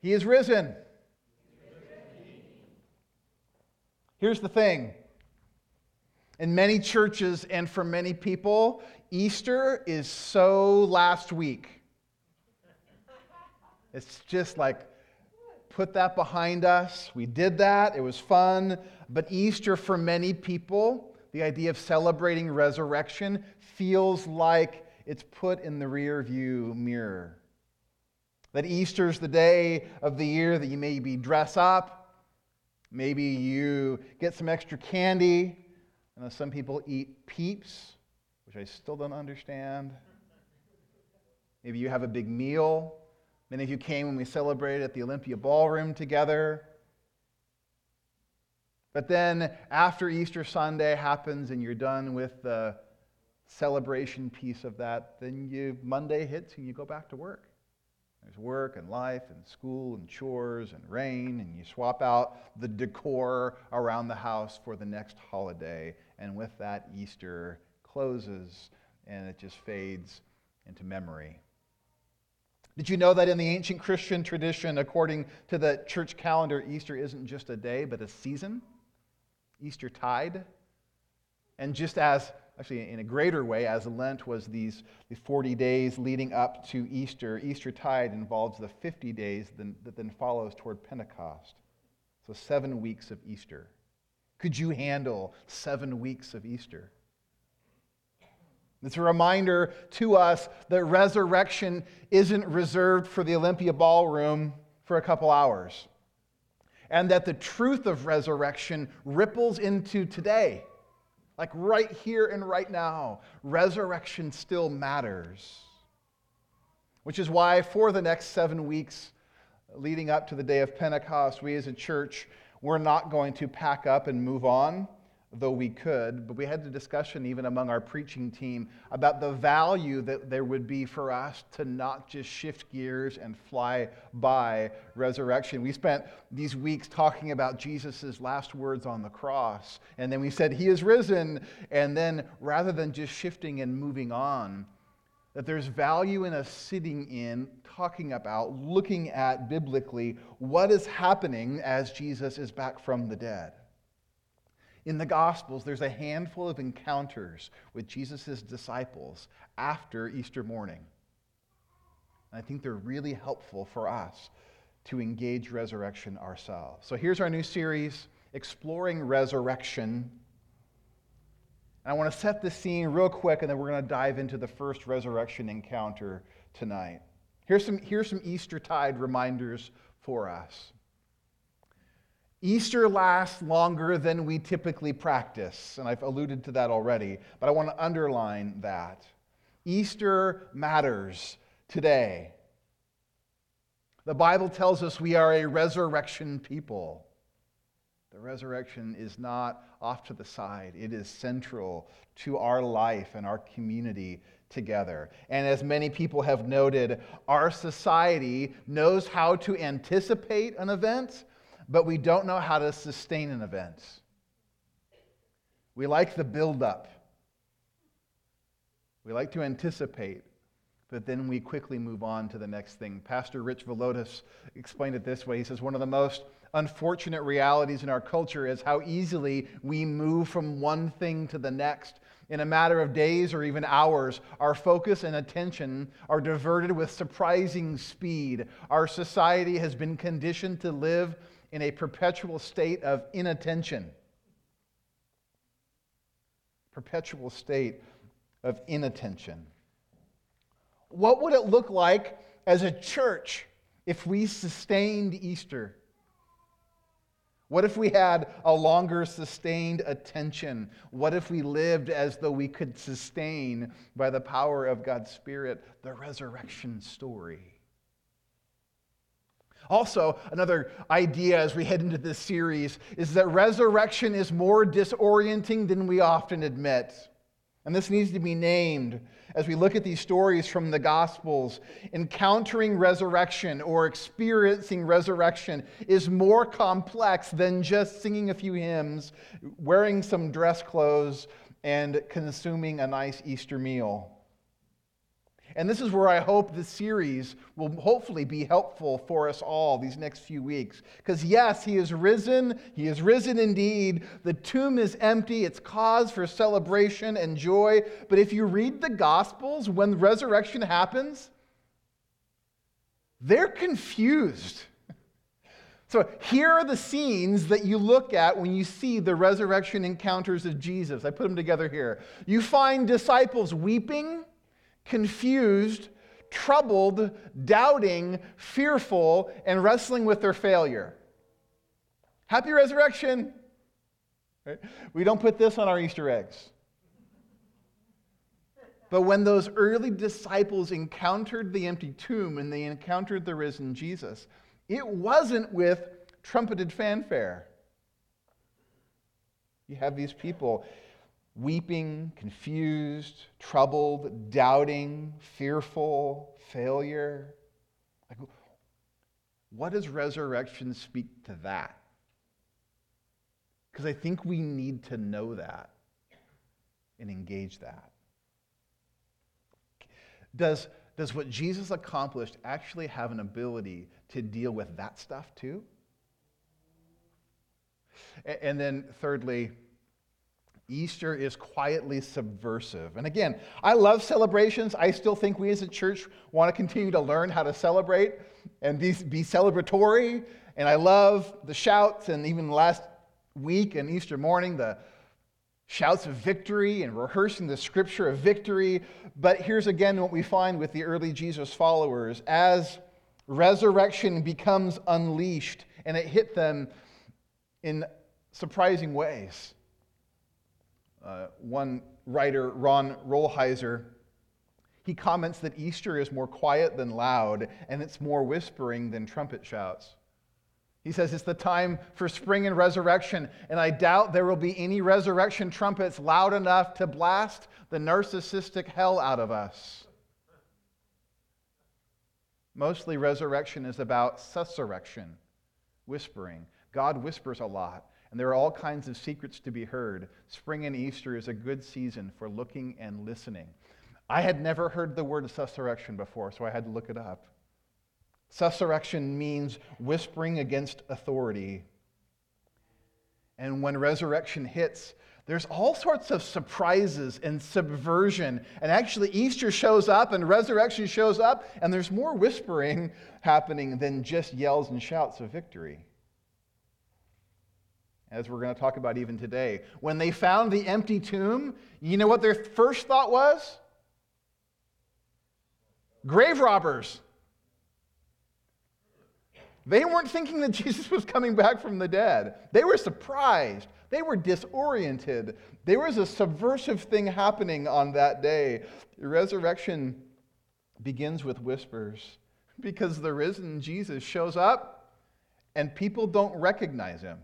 He is risen. Here's the thing in many churches and for many people, Easter is so last week. It's just like, put that behind us. We did that, it was fun. But Easter, for many people, the idea of celebrating resurrection feels like it's put in the rear view mirror. That Easter's the day of the year that you maybe dress up, maybe you get some extra candy. I know some people eat peeps, which I still don't understand. Maybe you have a big meal. Many of you came when we celebrated at the Olympia Ballroom together. But then after Easter Sunday happens and you're done with the celebration piece of that, then you Monday hits and you go back to work. There's work and life and school and chores and rain, and you swap out the decor around the house for the next holiday. And with that, Easter closes and it just fades into memory. Did you know that in the ancient Christian tradition, according to the church calendar, Easter isn't just a day, but a season? Easter tide. And just as, actually, in a greater way, as Lent was these the 40 days leading up to Easter, Easter tide involves the 50 days that then follows toward Pentecost. So, seven weeks of Easter. Could you handle seven weeks of Easter? It's a reminder to us that resurrection isn't reserved for the Olympia ballroom for a couple hours, and that the truth of resurrection ripples into today. Like right here and right now, resurrection still matters. Which is why, for the next seven weeks leading up to the day of Pentecost, we as a church, we're not going to pack up and move on though we could, but we had a discussion even among our preaching team about the value that there would be for us to not just shift gears and fly by resurrection. We spent these weeks talking about Jesus' last words on the cross, and then we said, He is risen. And then rather than just shifting and moving on, that there's value in us sitting in, talking about, looking at biblically what is happening as Jesus is back from the dead. In the Gospels, there's a handful of encounters with Jesus' disciples after Easter morning. And I think they're really helpful for us to engage resurrection ourselves. So here's our new series, Exploring Resurrection. And I want to set the scene real quick, and then we're going to dive into the first resurrection encounter tonight. Here's some, here's some Eastertide reminders for us. Easter lasts longer than we typically practice, and I've alluded to that already, but I want to underline that. Easter matters today. The Bible tells us we are a resurrection people. The resurrection is not off to the side, it is central to our life and our community together. And as many people have noted, our society knows how to anticipate an event but we don't know how to sustain an event. We like the build-up. We like to anticipate, but then we quickly move on to the next thing. Pastor Rich Villodas explained it this way. He says, One of the most unfortunate realities in our culture is how easily we move from one thing to the next. In a matter of days or even hours, our focus and attention are diverted with surprising speed. Our society has been conditioned to live in a perpetual state of inattention. Perpetual state of inattention. What would it look like as a church if we sustained Easter? What if we had a longer sustained attention? What if we lived as though we could sustain, by the power of God's Spirit, the resurrection story? Also, another idea as we head into this series is that resurrection is more disorienting than we often admit. And this needs to be named as we look at these stories from the Gospels. Encountering resurrection or experiencing resurrection is more complex than just singing a few hymns, wearing some dress clothes, and consuming a nice Easter meal. And this is where I hope this series will hopefully be helpful for us all these next few weeks. Because, yes, he is risen. He is risen indeed. The tomb is empty. It's cause for celebration and joy. But if you read the Gospels, when resurrection happens, they're confused. So here are the scenes that you look at when you see the resurrection encounters of Jesus. I put them together here. You find disciples weeping, confused, troubled, doubting, fearful, and wrestling with their failure. Happy resurrection. Right? We don't put this on our Easter eggs. But when those early disciples encountered the empty tomb and they encountered the risen Jesus, it wasn't with trumpeted fanfare. You have these people weeping, confused, troubled, doubting, fearful, failure. Like, what does resurrection speak to that? Because I think we need to know that and engage that. Does does what Jesus accomplished actually have an ability to deal with that stuff too? And then, thirdly, Easter is quietly subversive. And again, I love celebrations. I still think we as a church want to continue to learn how to celebrate and be, be celebratory. And I love the shouts, and even last week and Easter morning, the shouts of victory and rehearsing the scripture of victory. But here's again what we find with the early Jesus followers as resurrection becomes unleashed and it hit them in surprising ways. Uh, one writer, Ron Rolheiser, he comments that Easter is more quiet than loud and it's more whispering than trumpet shouts. He says it's the time for spring and resurrection, and I doubt there will be any resurrection trumpets loud enough to blast the narcissistic hell out of us. Mostly, resurrection is about susurrection, whispering. God whispers a lot, and there are all kinds of secrets to be heard. Spring and Easter is a good season for looking and listening. I had never heard the word susurrection before, so I had to look it up. Susurrection means whispering against authority. And when resurrection hits, there's all sorts of surprises and subversion. And actually, Easter shows up and resurrection shows up, and there's more whispering happening than just yells and shouts of victory. As we're going to talk about even today. When they found the empty tomb, you know what their first thought was? Grave robbers. They weren't thinking that Jesus was coming back from the dead. They were surprised. They were disoriented. There was a subversive thing happening on that day. The resurrection begins with whispers because the risen Jesus shows up and people don't recognize him.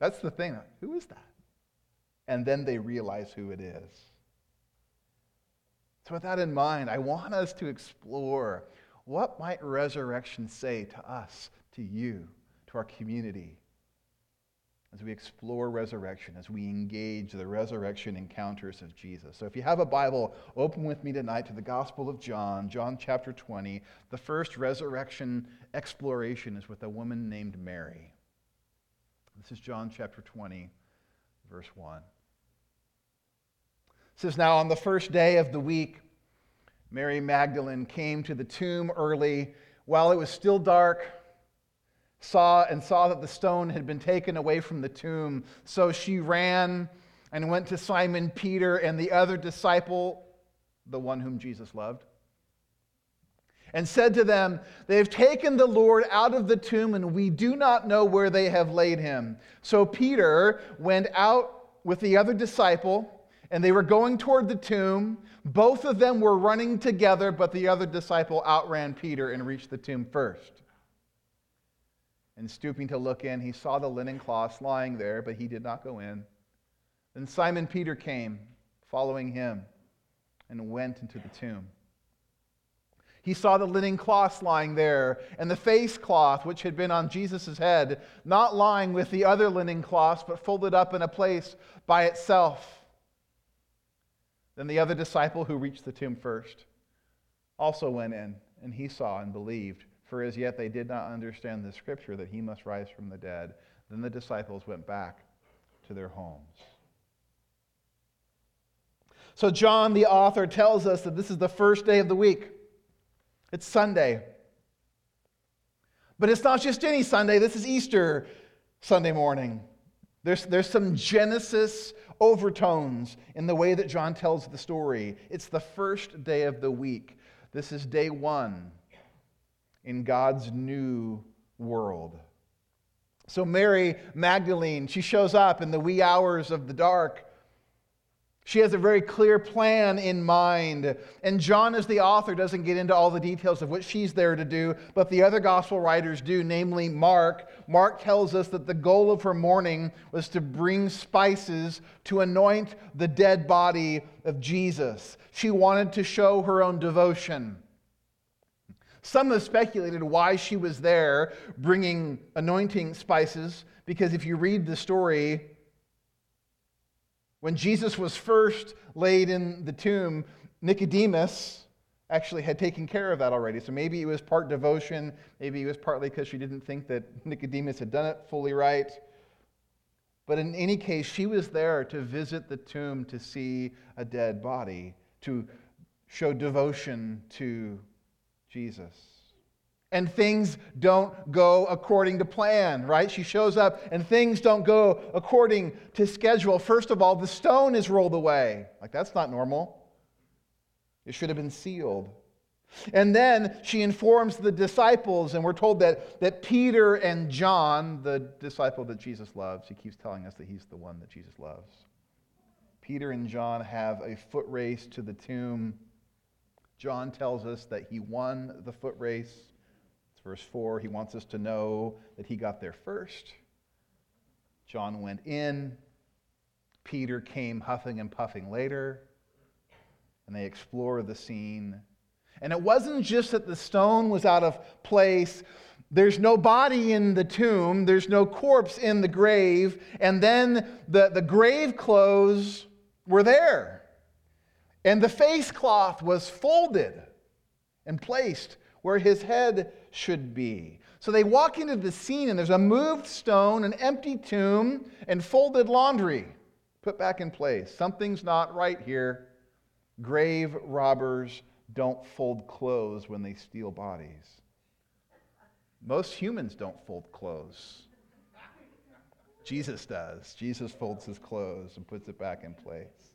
That's the thing. Who is that? And then they realize who it is. So, with that in mind, I want us to explore what might resurrection say to us, to you, to our community, as we explore resurrection, as we engage the resurrection encounters of Jesus? So, if you have a Bible, open with me tonight to the Gospel of John, John chapter 20. The first resurrection exploration is with a woman named Mary. This is John chapter 20, verse 1. It says, Now on the first day of the week, Mary Magdalene came to the tomb early while it was still dark, saw and saw that the stone had been taken away from the tomb. So she ran and went to Simon Peter and the other disciple, the one whom Jesus loved, and said to them, They have taken the Lord out of the tomb, and we do not know where they have laid him. So Peter went out with the other disciple, and they were going toward the tomb. Both of them were running together, but the other disciple outran Peter and reached the tomb first. And stooping to look in, he saw the linen cloths lying there, but he did not go in. Then Simon Peter came, following him, and went into the tomb. He saw the linen cloths lying there, and the face cloth which had been on Jesus' head, not lying with the other linen cloths, but folded up in a place by itself. Then the other disciple who reached the tomb first also went in, and he saw and believed, for as yet they did not understand the scripture that he must rise from the dead. Then the disciples went back to their homes. So, John, the author, tells us that this is the first day of the week. It's Sunday. But it's not just any Sunday, this is Easter Sunday morning. There's, there's some Genesis overtones in the way that John tells the story. It's the first day of the week. This is day one in God's new world. So, Mary Magdalene, she shows up in the wee hours of the dark she has a very clear plan in mind. And John, as the author, doesn't get into all the details of what she's there to do, but the other gospel writers do, namely Mark. Mark tells us that the goal of her mourning was to bring spices to anoint the dead body of Jesus. She wanted to show her own devotion. Some have speculated why she was there bringing anointing spices, because if you read the story, when Jesus was first laid in the tomb, Nicodemus actually had taken care of that already. So maybe it was part devotion, maybe it was partly because she didn't think that Nicodemus had done it fully right. But in any case, she was there to visit the tomb to see a dead body, to show devotion to Jesus and things don't go according to plan, right? She shows up and things don't go according to schedule. First of all, the stone is rolled away. Like, that's not normal. It should have been sealed. And then she informs the disciples, and we're told that, that Peter and John, the disciple that Jesus loves, he keeps telling us that he's the one that Jesus loves. Peter and John have a foot race to the tomb. John tells us that he won the foot race. Verse 4, he wants us to know that he got there first. John went in. Peter came huffing and puffing later. And they explore the scene. And it wasn't just that the stone was out of place. There's no body in the tomb, there's no corpse in the grave. And then the, the grave clothes were there. And the face cloth was folded and placed where his head should be. So they walk into the scene, and there's a moved stone, an empty tomb, and folded laundry put back in place. Something's not right here. Grave robbers don't fold clothes when they steal bodies. Most humans don't fold clothes. Jesus does. Jesus folds his clothes and puts it back in place.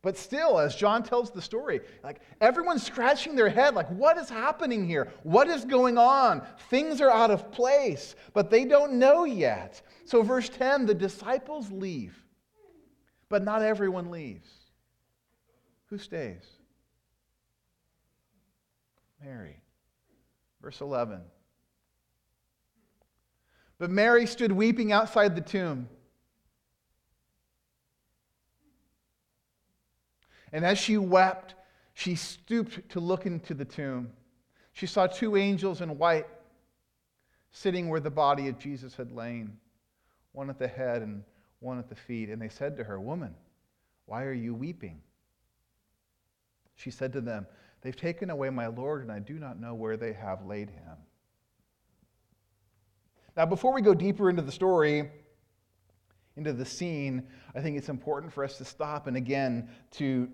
But still, as John tells the story, like everyone's scratching their head, like, what is happening here? What is going on? Things are out of place, but they don't know yet. So, verse 10 the disciples leave, but not everyone leaves. Who stays? Mary. Verse 11. But Mary stood weeping outside the tomb. And as she wept, she stooped to look into the tomb. She saw two angels in white sitting where the body of Jesus had lain, one at the head and one at the feet. And they said to her, Woman, why are you weeping? She said to them, They've taken away my Lord, and I do not know where they have laid him. Now, before we go deeper into the story, into the scene, I think it's important for us to stop and again to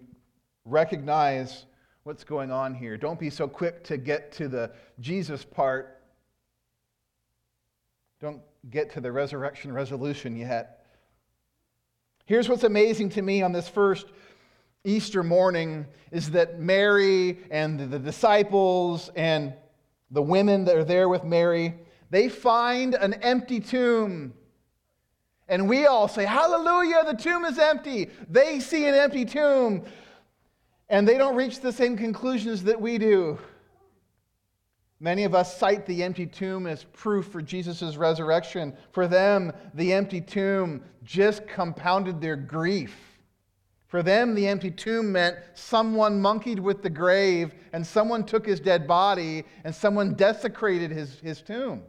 recognize what's going on here. Don't be so quick to get to the Jesus part. Don't get to the resurrection resolution yet. Here's what's amazing to me on this first Easter morning is that Mary and the disciples and the women that are there with Mary, they find an empty tomb. And we all say, Hallelujah, the tomb is empty. They see an empty tomb, and they don't reach the same conclusions that we do. Many of us cite the empty tomb as proof for Jesus' resurrection. For them, the empty tomb just compounded their grief. For them, the empty tomb meant someone monkeyed with the grave, and someone took his dead body, and someone desecrated his, his tomb.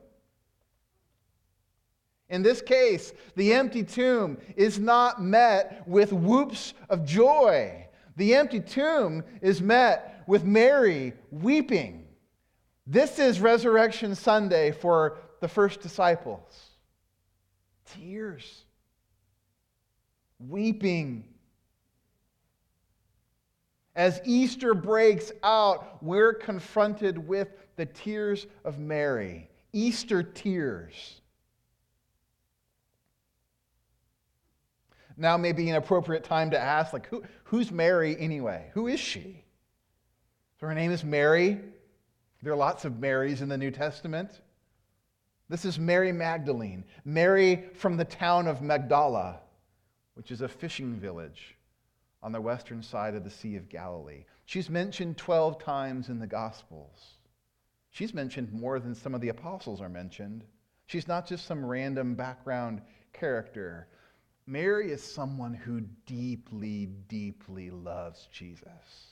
In this case, the empty tomb is not met with whoops of joy. The empty tomb is met with Mary weeping. This is Resurrection Sunday for the first disciples. Tears, weeping. As Easter breaks out, we're confronted with the tears of Mary, Easter tears. Now may be an appropriate time to ask, like, who, who's Mary anyway? Who is she? So her name is Mary. There are lots of Marys in the New Testament. This is Mary Magdalene, Mary from the town of Magdala, which is a fishing village on the western side of the Sea of Galilee. She's mentioned 12 times in the Gospels. She's mentioned more than some of the apostles are mentioned. She's not just some random background character. Mary is someone who deeply, deeply loves Jesus.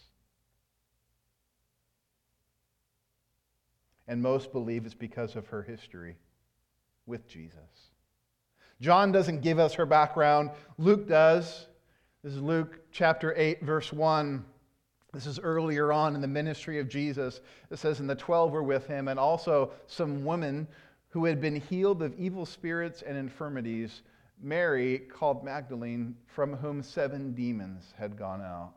And most believe it's because of her history with Jesus. John doesn't give us her background, Luke does. This is Luke chapter 8, verse 1. This is earlier on in the ministry of Jesus. It says, And the twelve were with him, and also some women who had been healed of evil spirits and infirmities Mary, called Magdalene, from whom seven demons had gone out.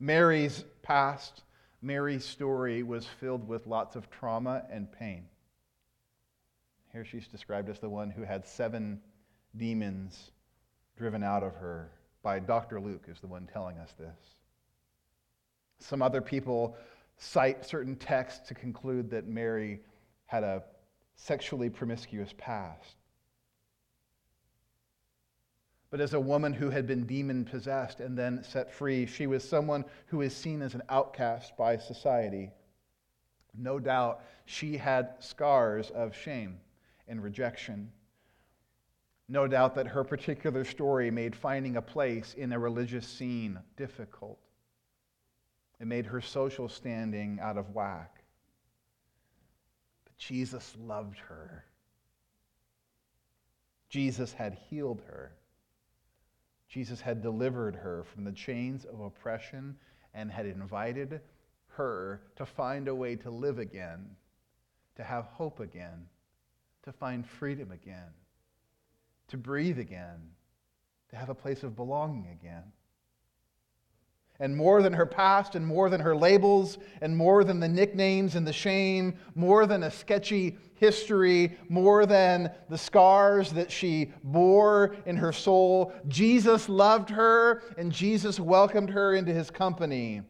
Mary's past, Mary's story was filled with lots of trauma and pain. Here she's described as the one who had seven demons driven out of her by Dr. Luke, is the one telling us this. Some other people cite certain texts to conclude that Mary had a sexually promiscuous past. But as a woman who had been demon possessed and then set free, she was someone who is seen as an outcast by society. No doubt she had scars of shame and rejection. No doubt that her particular story made finding a place in a religious scene difficult. It made her social standing out of whack. Jesus loved her. Jesus had healed her. Jesus had delivered her from the chains of oppression and had invited her to find a way to live again, to have hope again, to find freedom again, to breathe again, to have a place of belonging again and more than her past, and more than her labels, and more than the nicknames and the shame, more than a sketchy history, more than the scars that she bore in her soul. Jesus loved her, and Jesus welcomed her into his company.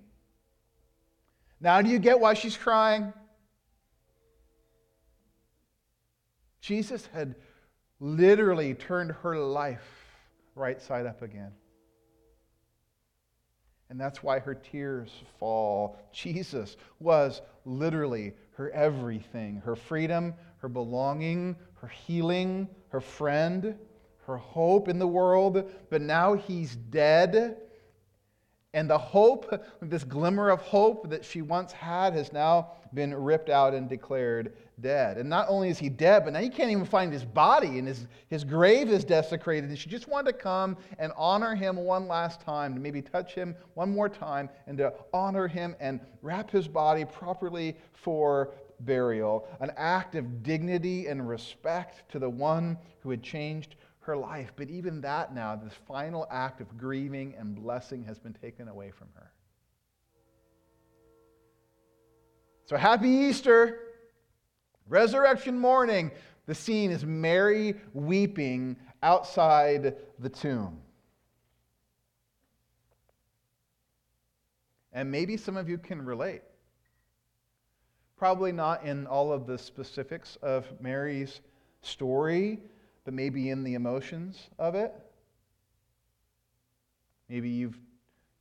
Now, do you get why she's crying? Jesus had literally turned her life right side up again. And that's why her tears fall. Jesus was literally her everything her freedom, her belonging, her healing, her friend, her hope in the world. But now he's dead. And the hope, this glimmer of hope that she once had, has now been ripped out and declared dead. And not only is he dead, but now you can't even find his body, and his, his grave is desecrated. And she just wanted to come and honor him one last time, to maybe touch him one more time, and to honor him and wrap his body properly for burial. An act of dignity and respect to the one who had changed her life. But even that now, this final act of grieving and blessing has been taken away from her. So happy Easter, resurrection morning. The scene is Mary weeping outside the tomb. And maybe some of you can relate. Probably not in all of the specifics of Mary's story, but maybe in the emotions of it. Maybe you've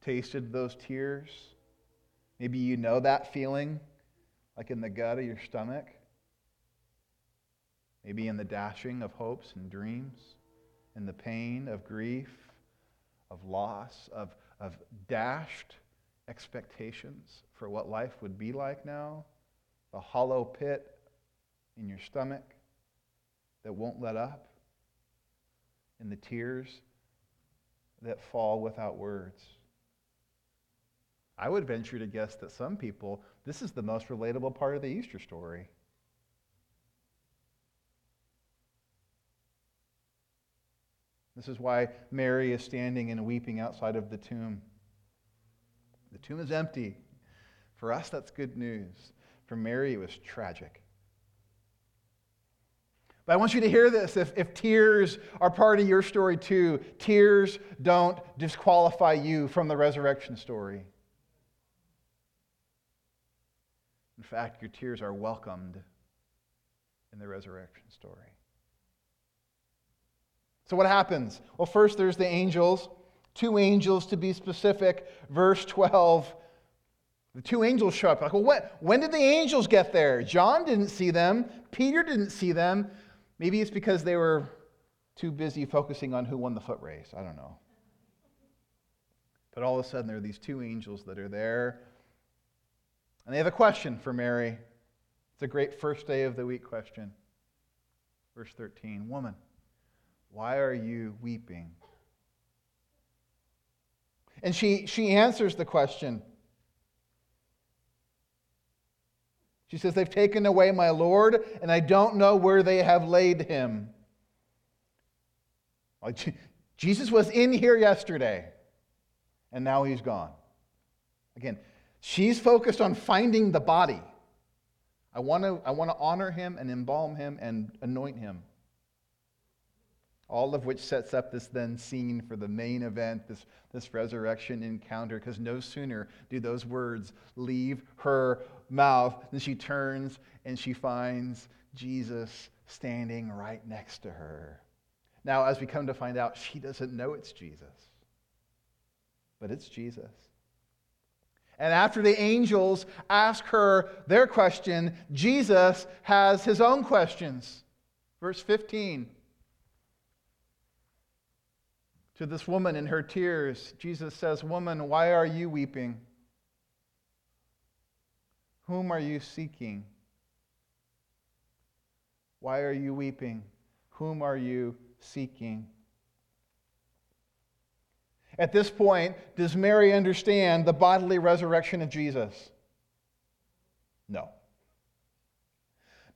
tasted those tears. Maybe you know that feeling like in the gut of your stomach, maybe in the dashing of hopes and dreams, in the pain of grief, of loss, of, of dashed expectations for what life would be like now, the hollow pit in your stomach that won't let up, in the tears that fall without words. I would venture to guess that some people, this is the most relatable part of the Easter story. This is why Mary is standing and weeping outside of the tomb. The tomb is empty. For us, that's good news. For Mary, it was tragic. But I want you to hear this. If, if tears are part of your story too, tears don't disqualify you from the resurrection story. In fact, your tears are welcomed in the resurrection story. So, what happens? Well, first, there's the angels, two angels to be specific. Verse 12. The two angels show up. Like, well, what, when did the angels get there? John didn't see them. Peter didn't see them. Maybe it's because they were too busy focusing on who won the foot race. I don't know. But all of a sudden, there are these two angels that are there. And they have a question for Mary. It's a great first day of the week question. Verse 13 Woman, why are you weeping? And she, she answers the question. She says, They've taken away my Lord, and I don't know where they have laid him. Jesus was in here yesterday, and now he's gone. Again, she's focused on finding the body. I want to I want to honor him and embalm him and anoint him. All of which sets up this then scene for the main event, this, this resurrection encounter, because no sooner do those words leave her mouth than she turns and she finds Jesus standing right next to her. Now, as we come to find out, she doesn't know it's Jesus, but it's Jesus. And after the angels ask her their question, Jesus has his own questions. Verse 15. To this woman in her tears, Jesus says, Woman, why are you weeping? Whom are you seeking? Why are you weeping? Whom are you seeking? At this point, does Mary understand the bodily resurrection of Jesus? No.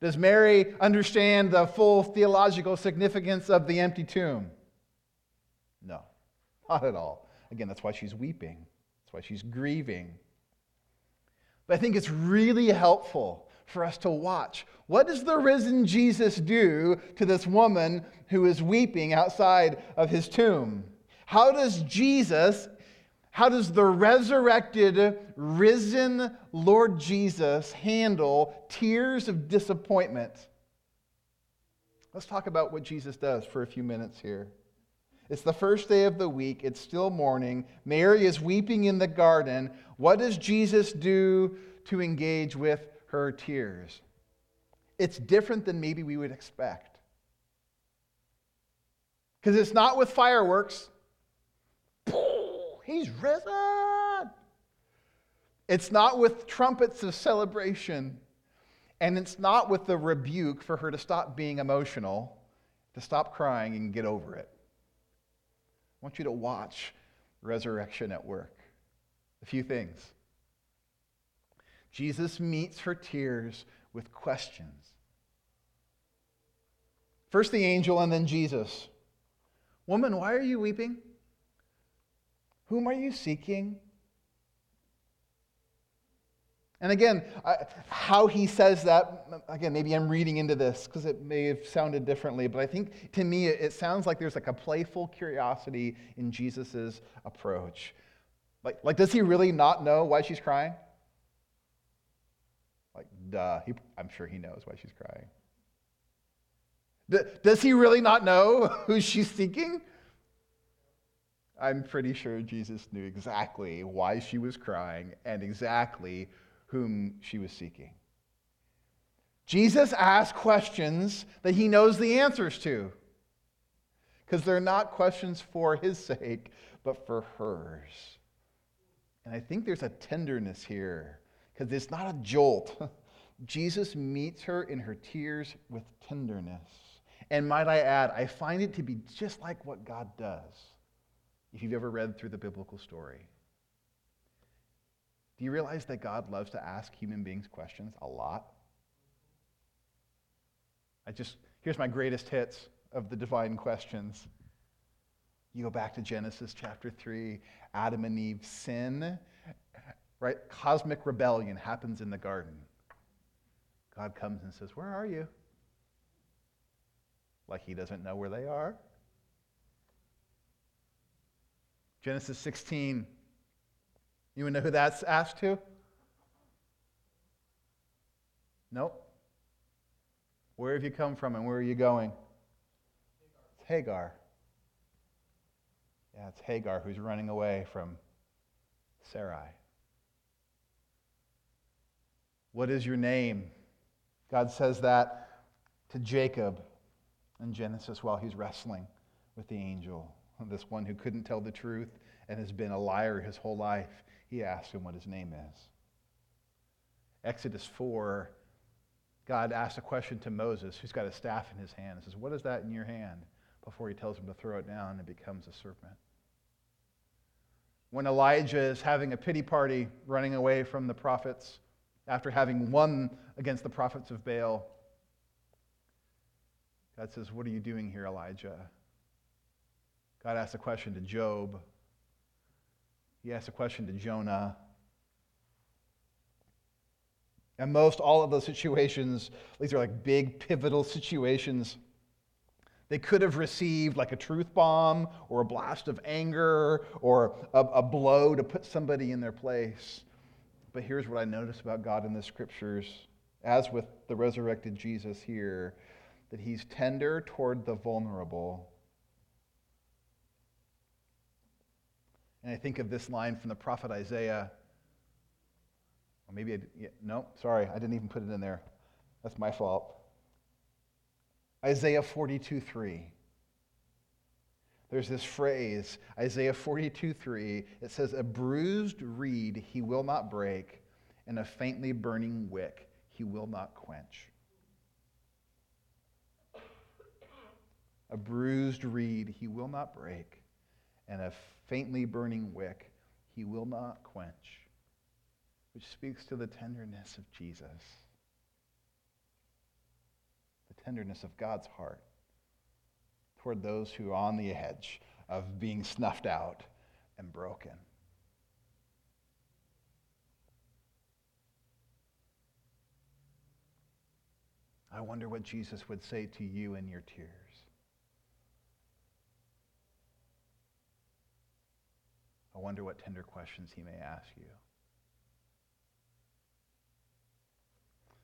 Does Mary understand the full theological significance of the empty tomb? No, not at all. Again, that's why she's weeping, that's why she's grieving. But I think it's really helpful for us to watch. What does the risen Jesus do to this woman who is weeping outside of his tomb? How does Jesus, how does the resurrected, risen Lord Jesus handle tears of disappointment? Let's talk about what Jesus does for a few minutes here. It's the first day of the week. It's still morning. Mary is weeping in the garden. What does Jesus do to engage with her tears? It's different than maybe we would expect. Because it's not with fireworks. He's risen. It's not with trumpets of celebration. And it's not with the rebuke for her to stop being emotional, to stop crying and get over it. I want you to watch resurrection at work. A few things. Jesus meets her tears with questions. First the angel and then Jesus. Woman, why are you weeping? Whom are you seeking? And again, how he says that, again, maybe I'm reading into this because it may have sounded differently, but I think to me it, sounds like there's like a playful curiosity in Jesus' approach. Like, like, does he really not know why she's crying? Like, duh, he, I'm sure he knows why she's crying. Does he really not know who she's seeking? I'm pretty sure Jesus knew exactly why she was crying and exactly whom she was seeking. Jesus asks questions that he knows the answers to because they're not questions for his sake, but for hers. And I think there's a tenderness here because it's not a jolt. Jesus meets her in her tears with tenderness. And might I add, I find it to be just like what God does if you've ever read through the biblical story. Do you realize that God loves to ask human beings questions a lot? I just, here's my greatest hits of the divine questions. You go back to Genesis chapter 3, Adam and Eve sin, right? Cosmic rebellion happens in the garden. God comes and says, Where are you? Like he doesn't know where they are. Genesis 16. You know who that's asked to? Nope. Where have you come from and where are you going? It's Hagar. Yeah, it's Hagar who's running away from Sarai. What is your name? God says that to Jacob in Genesis while he's wrestling with the angel, this one who couldn't tell the truth and has been a liar his whole life. He asks him what his name is. Exodus 4, God asks a question to Moses, who's got a staff in his hand, and says, What is that in your hand? Before he tells him to throw it down, it becomes a serpent. When Elijah is having a pity party running away from the prophets after having won against the prophets of Baal, God says, What are you doing here, Elijah? God asks a question to Job. He asks a question to Jonah. And most all of those situations, these are like big pivotal situations. They could have received like a truth bomb or a blast of anger or a, a, blow to put somebody in their place. But here's what I notice about God in the scriptures, as with the resurrected Jesus here, that he's tender toward the vulnerable. And I think of this line from the prophet Isaiah or maybe yeah, no, sorry, I didn't even put it in there. That's my fault. Isaiah 42 3. There's this phrase, Isaiah 42 3. It says, A bruised reed he will not break, and a faintly burning wick he will not quench. A bruised reed he will not break, and a faintly burning wick he will not quench which speaks to the tenderness of Jesus, the tenderness of God's heart toward those who are on the edge of being snuffed out and broken. I wonder what Jesus would say to you in your tears. I wonder what tender questions he may ask you.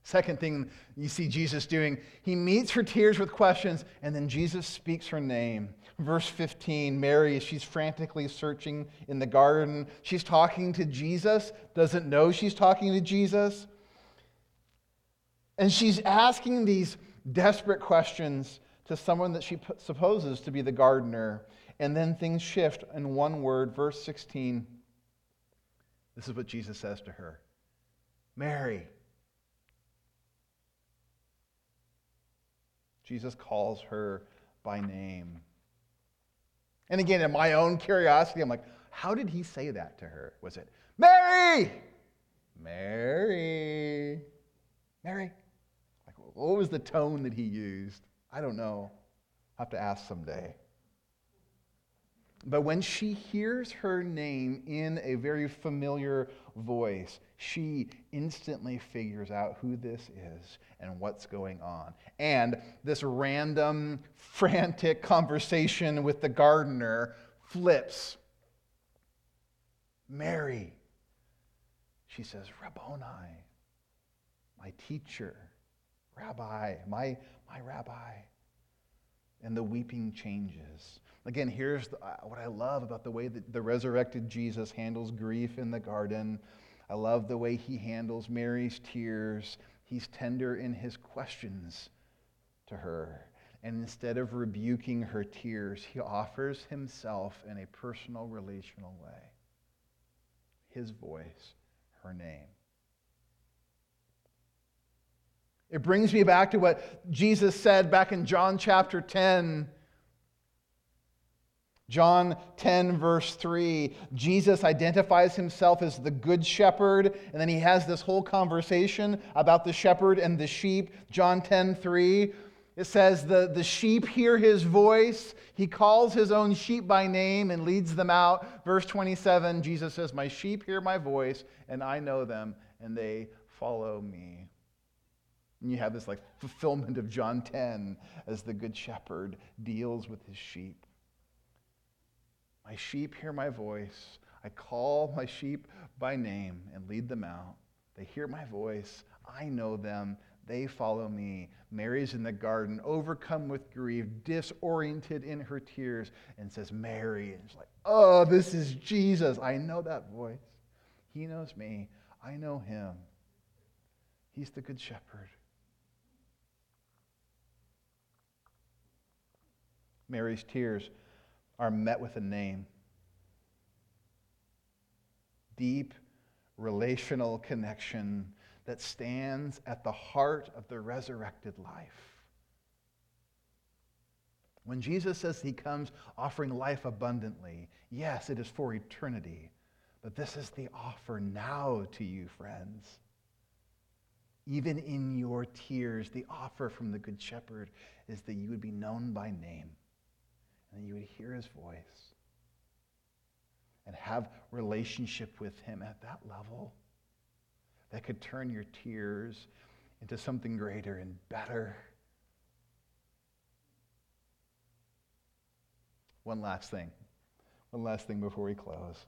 Second thing you see Jesus doing, he meets her tears with questions, and then Jesus speaks her name. Verse 15 Mary, she's frantically searching in the garden. She's talking to Jesus, doesn't know she's talking to Jesus. And she's asking these desperate questions to someone that she supposes to be the gardener. And then things shift in one word, verse 16. This is what Jesus says to her Mary. Jesus calls her by name. And again, in my own curiosity, I'm like, how did he say that to her? Was it, Mary? Mary? Mary? Like, what was the tone that he used? I don't know. I'll have to ask someday. But when she hears her name in a very familiar voice, she instantly figures out who this is and what's going on. And this random, frantic conversation with the gardener flips. Mary, she says, Rabboni, my teacher, rabbi, my, my rabbi. And the weeping changes. Again, here's the, what I love about the way that the resurrected Jesus handles grief in the garden. I love the way he handles Mary's tears. He's tender in his questions to her. And instead of rebuking her tears, he offers himself in a personal, relational way. His voice, her name. It brings me back to what Jesus said back in John chapter 10 John 10, verse 3, Jesus identifies himself as the good shepherd, and then he has this whole conversation about the shepherd and the sheep. John 10, 3, it says, the, the sheep hear his voice. He calls his own sheep by name and leads them out. Verse 27, Jesus says, My sheep hear my voice, and I know them, and they follow me. And you have this like fulfillment of John 10 as the good shepherd deals with his sheep. My sheep hear my voice. I call my sheep by name and lead them out. They hear my voice. I know them. They follow me. Mary's in the garden, overcome with grief, disoriented in her tears, and says, Mary. And she's like, Oh, this is Jesus. I know that voice. He knows me. I know him. He's the good shepherd. Mary's tears are met with a name. Deep relational connection that stands at the heart of the resurrected life. When Jesus says he comes offering life abundantly, yes, it is for eternity, but this is the offer now to you, friends. Even in your tears, the offer from the Good Shepherd is that you would be known by name and you would hear his voice and have relationship with him at that level that could turn your tears into something greater and better. One last thing. One last thing before we close.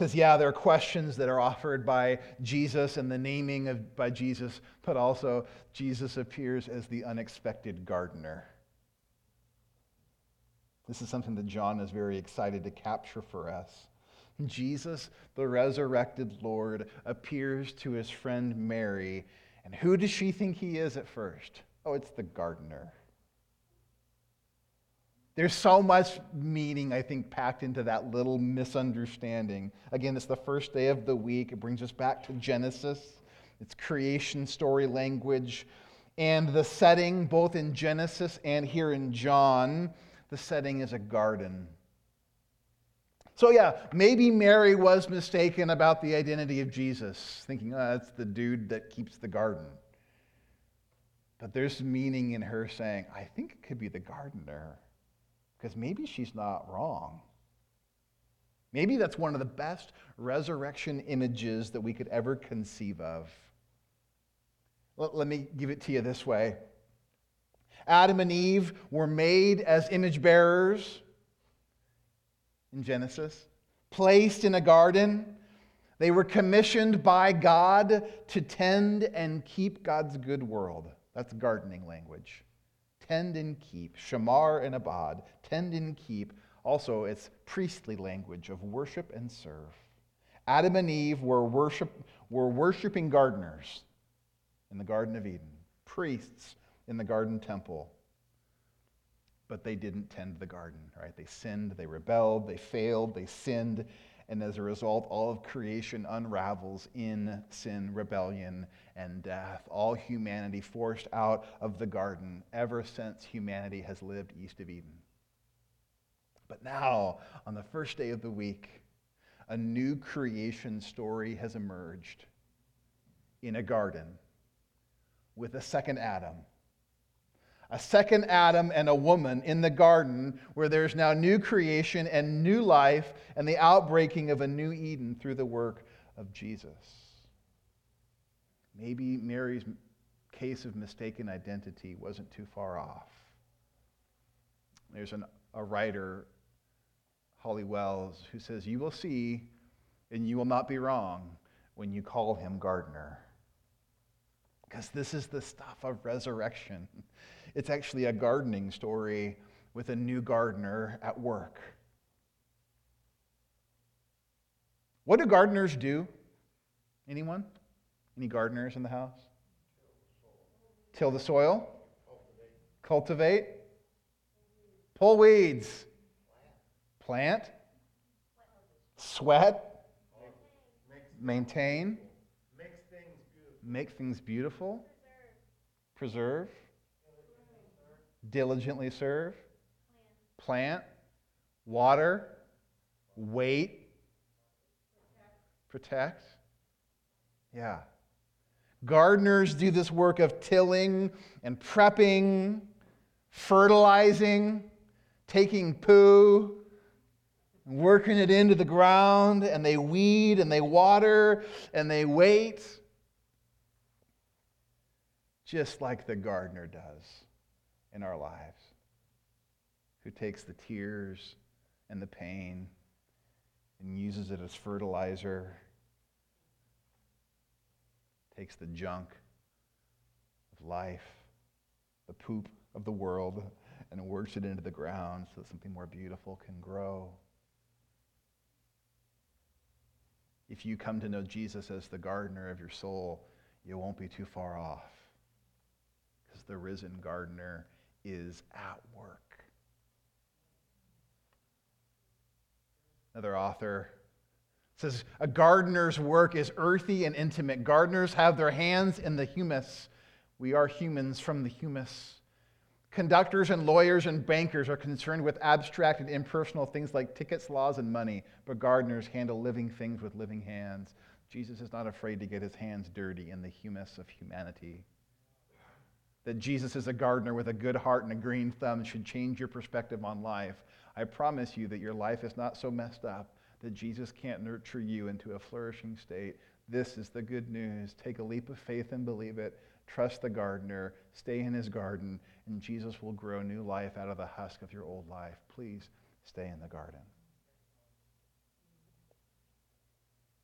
Because, yeah, there are questions that are offered by Jesus and the naming of by Jesus, but also Jesus appears as the unexpected gardener. This is something that John is very excited to capture for us. Jesus, the resurrected Lord, appears to his friend Mary. And who does she think he is at first? Oh, it's the gardener. There's so much meaning, I think, packed into that little misunderstanding. Again, it's the first day of the week. It brings us back to Genesis, it's creation story language. And the setting, both in Genesis and here in John, the setting is a garden. So, yeah, maybe Mary was mistaken about the identity of Jesus, thinking, oh, that's the dude that keeps the garden. But there's meaning in her saying, I think it could be the gardener because maybe she's not wrong. Maybe that's one of the best resurrection images that we could ever conceive of. Let me give it to you this way Adam and Eve were made as image bearers in Genesis, placed in a garden. They were commissioned by God to tend and keep God's good world. That's gardening language tend and keep, shamar and abad, tend and keep. Also, it's priestly language of worship and serve. Adam and Eve were, worship, were worshiping gardeners in the Garden of Eden, priests in the garden temple. But they didn't tend the garden, right? They sinned, they rebelled, they failed, they sinned, and as a result, all of creation unravels in sin, rebellion, and death. All humanity forced out of the garden ever since humanity has lived east of Eden. But now, on the first day of the week, a new creation story has emerged in a garden with a second Adam a second Adam and a woman in the garden where there's now new creation and new life and the outbreaking of a new Eden through the work of Jesus. Maybe Mary's case of mistaken identity wasn't too far off. There's an, a writer, Holly Wells, who says, You will see and you will not be wrong when you call him gardener. Because this is the stuff of resurrection. It's actually a gardening story with a new gardener at work. What do gardeners do? Anyone? Any gardeners in the house? Till the soil? Cultivate. Pull weeds. Plant. Sweat. Maintain. Make things beautiful. Preserve Diligently serve, plant, water, wait, protect. Yeah. Gardeners do this work of tilling and prepping, fertilizing, taking poo, working it into the ground, and they weed and they water and they wait, just like the gardener does in our lives, who takes the tears and the pain and uses it as fertilizer, takes the junk of life, the poop of the world, and works it into the ground so that something more beautiful can grow. If you come to know Jesus as the gardener of your soul, you won't be too far off the risen gardener is at work. Another author says a gardener's work is earthy and intimate. Gardeners have their hands in the humus. We are humans from the humus. Conductors and lawyers and bankers are concerned with abstract and impersonal things like tickets, laws, and money, but gardeners handle living things with living hands. Jesus is not afraid to get his hands dirty in the humus of humanity. That Jesus is a gardener with a good heart and a green thumb should change your perspective on life. I promise you that your life is not so messed up that Jesus can't nurture you into a flourishing state. This is the good news. Take a leap of faith and believe it. Trust the gardener, stay in his garden, and Jesus will grow new life out of the husk of your old life. Please stay in the garden.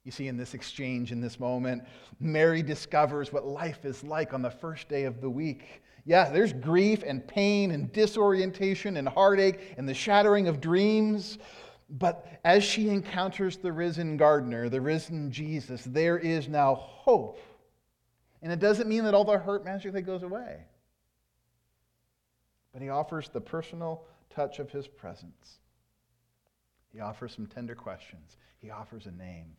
You see, in this exchange, in this moment, Mary discovers what life is like on the first day of the week. Yeah, there's grief and pain and disorientation and heartache and the shattering of dreams. But as she encounters the risen gardener, the risen Jesus, there is now hope. And it doesn't mean that all the hurt magically goes away. But he offers the personal touch of his presence. He offers some tender questions. He offers a name.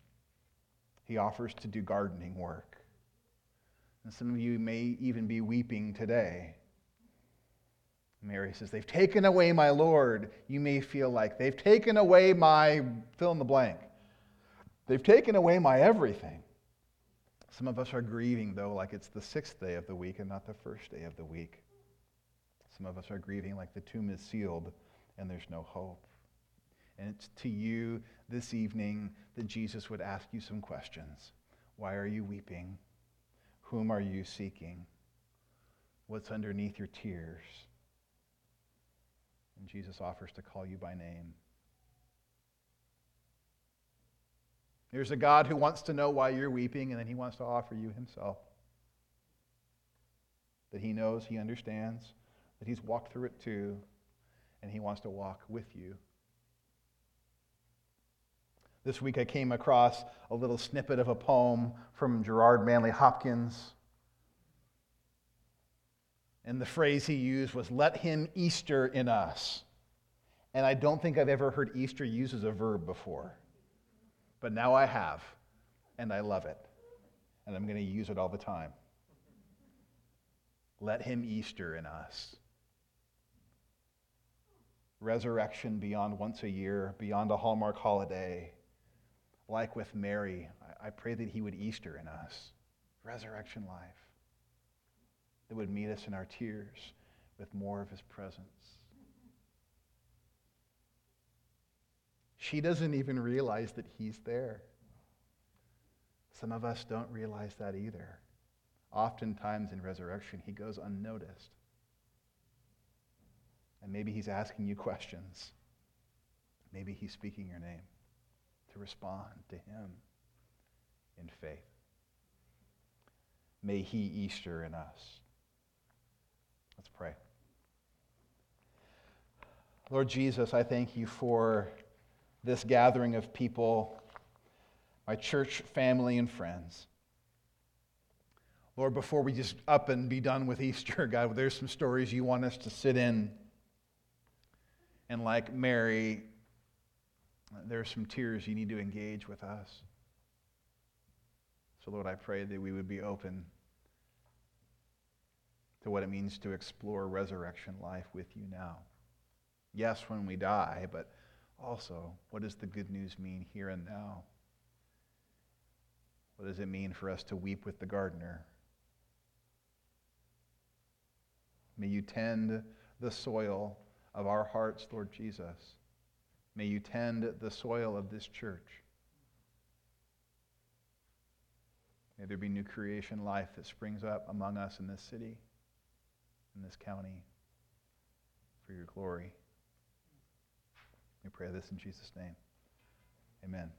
He offers to do gardening work. And some of you may even be weeping today. Mary says, They've taken away my Lord. You may feel like they've taken away my fill in the blank. They've taken away my everything. Some of us are grieving, though, like it's the sixth day of the week and not the first day of the week. Some of us are grieving like the tomb is sealed and there's no hope. And it's to you this evening that Jesus would ask you some questions. Why are you weeping? Whom are you seeking? What's underneath your tears? And Jesus offers to call you by name. There's a God who wants to know why you're weeping, and then he wants to offer you himself. That he knows, he understands, that he's walked through it too, and he wants to walk with you this week I came across a little snippet of a poem from Gerard Manley Hopkins. And the phrase he used was, let him Easter in us. And I don't think I've ever heard Easter used as a verb before. But now I have, and I love it. And I'm going to use it all the time. Let him Easter in us. Resurrection beyond once a year, beyond a Hallmark holiday like with Mary, I pray that he would Easter in us, resurrection life, that would meet us in our tears with more of his presence. She doesn't even realize that he's there. Some of us don't realize that either. Oftentimes in resurrection, he goes unnoticed. And maybe he's asking you questions. Maybe he's speaking your name respond to him in faith. May he Easter in us. Let's pray. Lord Jesus, I thank you for this gathering of people, my church family and friends. Lord, before we just up and be done with Easter, God, there's some stories you want us to sit in. And like Mary, there are some tears you need to engage with us. So, Lord, I pray that we would be open, to what it means to explore resurrection life with you now. Yes, when we die, but also, what does the good news mean here and now? What does it mean for us to weep with the gardener? May you tend the soil of our hearts, Lord Jesus. May you tend the soil of this church. May there be new creation life that springs up among us in this city, in this county, for your glory. We pray this in Jesus' name. Amen.